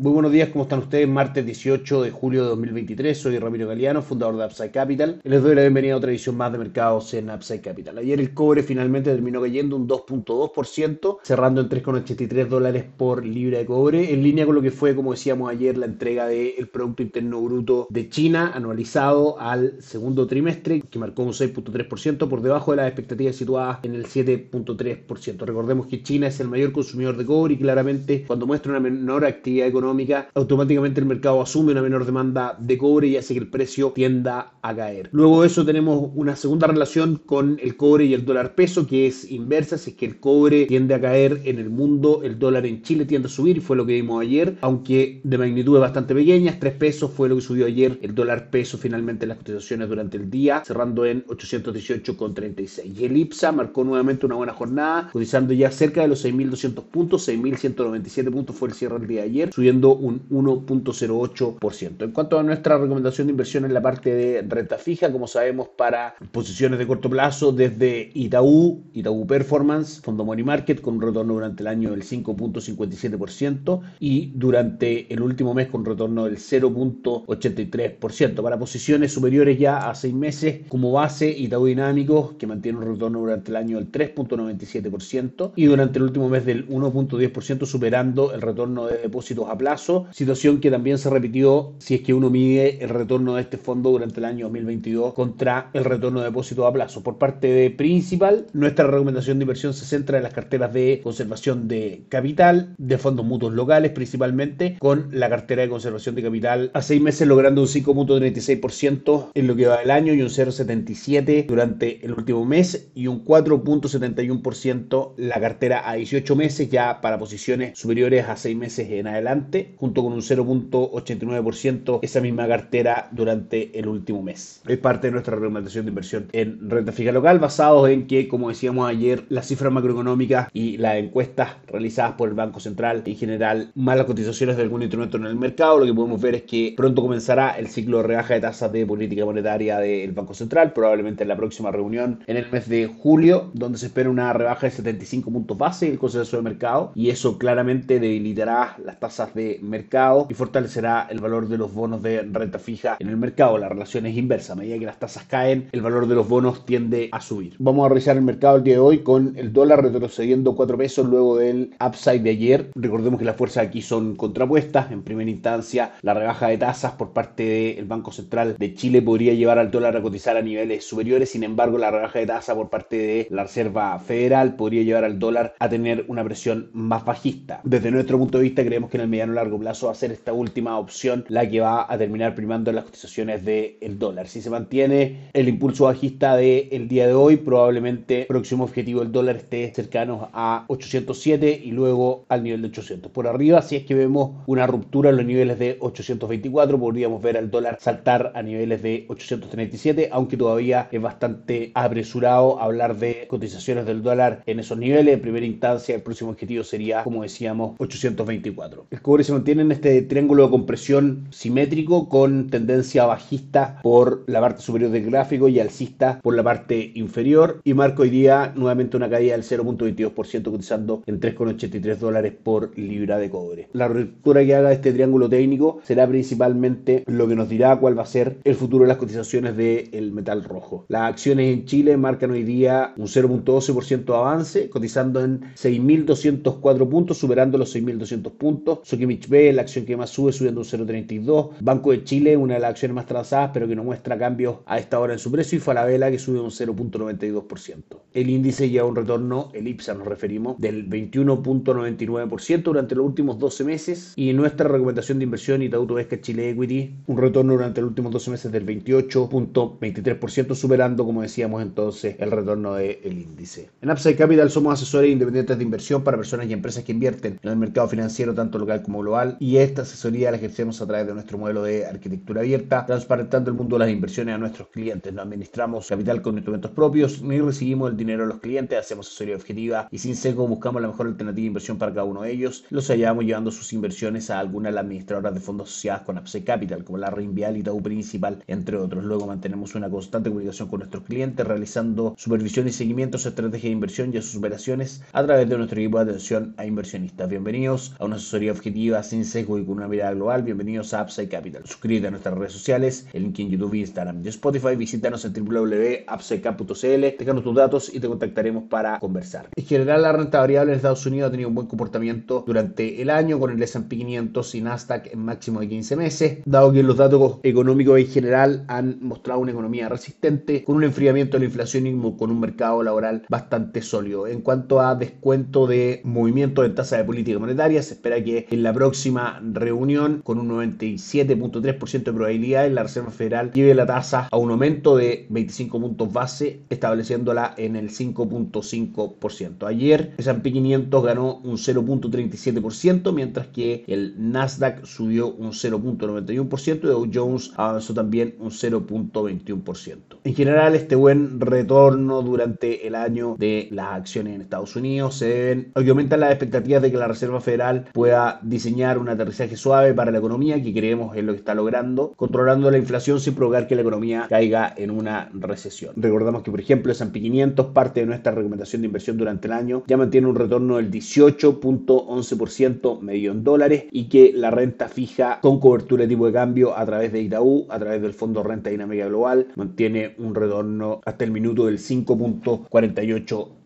Muy buenos días, ¿cómo están ustedes? Martes 18 de julio de 2023, soy Ramiro Galeano, fundador de Upside Capital. Les doy la bienvenida a otra edición más de mercados en Upside Capital. Ayer el cobre finalmente terminó cayendo un 2.2%, cerrando en 3,83 dólares por libra de cobre, en línea con lo que fue, como decíamos ayer, la entrega del Producto Interno Bruto de China anualizado al segundo trimestre, que marcó un 6.3% por debajo de las expectativas situadas en el 7.3%. Recordemos que China es el mayor consumidor de cobre y claramente cuando muestra una menor actividad económica, automáticamente el mercado asume una menor demanda de cobre y hace que el precio tienda a caer. Luego de eso tenemos una segunda relación con el cobre y el dólar peso que es inversa, si es que el cobre tiende a caer en el mundo, el dólar en Chile tiende a subir fue lo que vimos ayer, aunque de magnitudes bastante pequeñas, 3 pesos fue lo que subió ayer el dólar peso finalmente en las cotizaciones durante el día, cerrando en 818,36. Y el IPSA marcó nuevamente una buena jornada, cotizando ya cerca de los 6.200 puntos, 6.197 puntos fue el cierre del día de ayer, subiendo un 1.08%. En cuanto a nuestra recomendación de inversión en la parte de renta fija, como sabemos, para posiciones de corto plazo, desde Itaú, Itaú Performance, Fondo Money Market, con un retorno durante el año del 5.57% y durante el último mes con retorno del 0.83%. Para posiciones superiores ya a 6 meses, como base, Itaú Dinámicos, que mantiene un retorno durante el año del 3.97% y durante el último mes del 1.10%, superando el retorno de depósitos a plazo, situación que también se repitió si es que uno mide el retorno de este fondo durante el año 2022 contra el retorno de depósito a plazo. Por parte de Principal, nuestra recomendación de inversión se centra en las carteras de conservación de capital, de fondos mutuos locales principalmente, con la cartera de conservación de capital a seis meses logrando un 5.36% en lo que va del año y un 0.77% durante el último mes y un 4.71% la cartera a 18 meses ya para posiciones superiores a seis meses en adelante junto con un 0.89% esa misma cartera durante el último mes. Es parte de nuestra recomendación de inversión en renta fija local, basados en que, como decíamos ayer, las cifras macroeconómicas y las encuestas realizadas por el Banco Central en general, más las cotizaciones de algún instrumento en el mercado, lo que podemos ver es que pronto comenzará el ciclo de rebaja de tasas de política monetaria del Banco Central, probablemente en la próxima reunión en el mes de julio, donde se espera una rebaja de 75 puntos base el consenso de mercado y eso claramente debilitará las tasas de mercado y fortalecerá el valor de los bonos de renta fija en el mercado. La relación es inversa. A medida que las tasas caen, el valor de los bonos tiende a subir. Vamos a revisar el mercado el día de hoy con el dólar retrocediendo 4 pesos luego del upside de ayer. Recordemos que las fuerzas aquí son contrapuestas. En primera instancia, la rebaja de tasas por parte del Banco Central de Chile podría llevar al dólar a cotizar a niveles superiores. Sin embargo, la rebaja de tasa por parte de la Reserva Federal podría llevar al dólar a tener una presión más bajista. Desde nuestro punto de vista, creemos que en el mediano largo plazo va a ser esta última opción la que va a terminar primando las cotizaciones del dólar. Si se mantiene el impulso bajista del día de hoy, probablemente el próximo objetivo del dólar esté cercano a 807 y luego al nivel de 800. Por arriba, si es que vemos una ruptura en los niveles de 824, podríamos ver al dólar saltar a niveles de 837, aunque todavía es bastante apresurado hablar de cotizaciones del dólar en esos niveles. En primera instancia, el próximo objetivo sería, como decíamos, 824. El cobre se mantiene en este triángulo de compresión simétrico con tendencia bajista por la parte superior del gráfico y alcista por la parte inferior y marca hoy día nuevamente una caída del 0.22% cotizando en 3,83 dólares por libra de cobre. La ruptura que haga este triángulo técnico será principalmente lo que nos dirá cuál va a ser el futuro de las cotizaciones del metal rojo. Las acciones en Chile marcan hoy día un 0.12% de avance cotizando en 6.204 puntos superando los 6.200 puntos. Sokimich B, la acción que más sube, subiendo un 0.32. Banco de Chile, una de las acciones más transadas, pero que no muestra cambios a esta hora en su precio. Y Falabella, que sube un 0.92%. El índice lleva un retorno, el IPSA nos referimos, del 21.99% durante los últimos 12 meses. Y nuestra recomendación de inversión, Itaú Vesca Chile Equity, un retorno durante los últimos 12 meses del 28.23%, superando, como decíamos entonces, el retorno del índice. En Upside Capital somos asesores independientes de inversión para personas y empresas que invierten en el mercado financiero, tanto local como global y esta asesoría la ejercemos a través de nuestro modelo de arquitectura abierta, transparentando el mundo de las inversiones a nuestros clientes. No administramos capital con instrumentos propios ni recibimos el dinero de los clientes, hacemos asesoría objetiva y sin seco buscamos la mejor alternativa de inversión para cada uno de ellos. Los hallamos llevando sus inversiones a alguna de las administradoras de fondos asociadas con Upside Capital, como la Reinvial y Tau Principal, entre otros. Luego mantenemos una constante comunicación con nuestros clientes, realizando supervisión y seguimiento a su estrategia de inversión y a sus operaciones a través de nuestro equipo de atención a inversionistas. Bienvenidos a una asesoría objetiva sin seco y con una mirada global. Bienvenidos a Upside Capital. Suscríbete a nuestras redes sociales, el link en YouTube, Instagram y Spotify. Visítanos en www.upsidecap.cl, déjanos tus datos y te contactaremos para conversar. En general, la renta variable en Estados Unidos ha tenido un buen comportamiento durante el año con el S&P 500 y Nasdaq en máximo de 15 meses, dado que los datos económicos en general han mostrado una economía resistente con un enfriamiento de la inflación y con un mercado laboral bastante sólido. En cuanto a descuento de movimiento de tasa de política monetaria, se espera que en la próxima reunión, con un 97.3% de probabilidad, la Reserva Federal lleve la tasa a un aumento de 25 puntos base, estableciéndola en el 5.5%. Ayer, el S&P 500 ganó un 0.37%, mientras que el Nasdaq subió un 0.91% y Dow Jones avanzó también un 0.21%. En general, este buen retorno durante el año de las acciones en Estados Unidos se deben a que aumentan las expectativas de que la Reserva Federal pueda diseñar un aterrizaje suave para la economía, que creemos es lo que está logrando, controlando la inflación sin provocar que la economía caiga en una recesión. Recordamos que, por ejemplo, el S&P 500, parte de nuestra recomendación de inversión durante el año, ya mantiene un retorno del 18.11% medio en dólares y que la renta fija con cobertura de tipo de cambio a través de Itaú, a través del Fondo Renta Dinámica Global, mantiene un retorno hasta el minuto del 5.48%.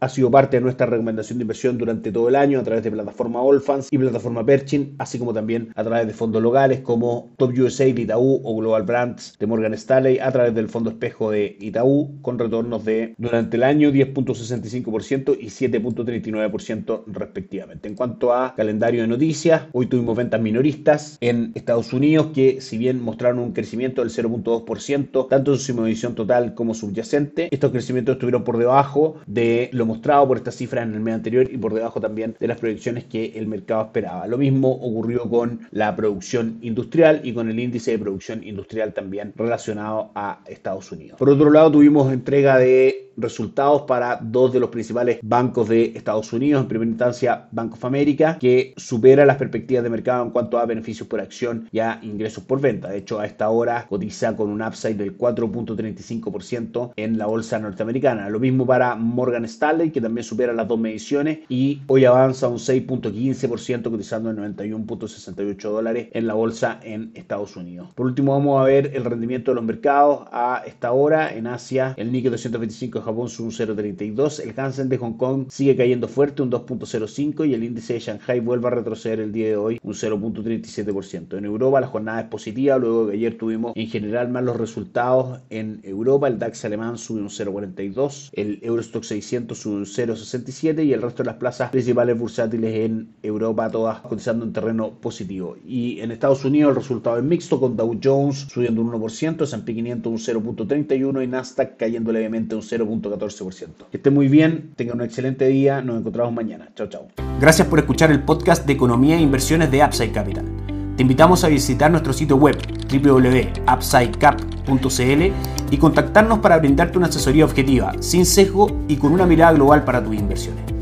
Ha sido parte de nuestra recomendación de inversión durante todo el año a través de plataforma Allfans y plataforma Perchin, así como también a través de fondos locales como Top USA de Itaú o Global Brands de Morgan Stanley, a través del fondo espejo de Itaú, con retornos de durante el año 10.65% y 7.39% respectivamente. En cuanto a calendario de noticias, hoy tuvimos ventas minoristas en Estados Unidos que si bien mostraron un crecimiento del 0.2%, tanto en su medición total como subyacente, estos crecimientos estuvieron por debajo de lo mostrado por esta cifra en el mes anterior y por debajo también de las proyecciones que el mercado esperaba. Lo mismo ocurrió con la producción industrial y con el índice de producción industrial también relacionado a Estados Unidos. Por otro lado, tuvimos entrega de resultados para dos de los principales bancos de Estados Unidos, en primera instancia Bank of America, que supera las perspectivas de mercado en cuanto a beneficios por acción y a ingresos por venta. De hecho, a esta hora cotiza con un upside del 4.35% en la bolsa norteamericana. Lo mismo para Morgan Stanley, que también supera las dos mediciones y hoy avanza un 6.15% cotizando en 91.68 dólares en la bolsa en Estados Unidos. Por último, vamos a ver el rendimiento de los mercados a esta hora en Asia. El Nikkei 225 de Japón sube un 0.32, el Hansen de Hong Kong sigue cayendo fuerte un 2.05 y el índice de Shanghai vuelve a retroceder el día de hoy un 0.37%. En Europa la jornada es positiva, luego que ayer tuvimos en general más los resultados en Europa, el DAX alemán sube un 0.42, el Eurostock 600 sube un 0,67 y el resto de las plazas principales bursátiles en Europa todas cotizando en terreno positivo. Y en Estados Unidos el resultado es mixto con Dow Jones subiendo un 1%, S&P 500 un 0.31 y Nasdaq cayendo levemente un 0.14%. Que esté muy bien, tengan un excelente día, nos encontramos mañana. Chao, chao. Gracias por escuchar el podcast de Economía e Inversiones de Upside Capital. Te invitamos a visitar nuestro sitio web www.upsidecap.cl y contactarnos para brindarte una asesoría objetiva, sin sesgo y con una mirada global para tus inversiones.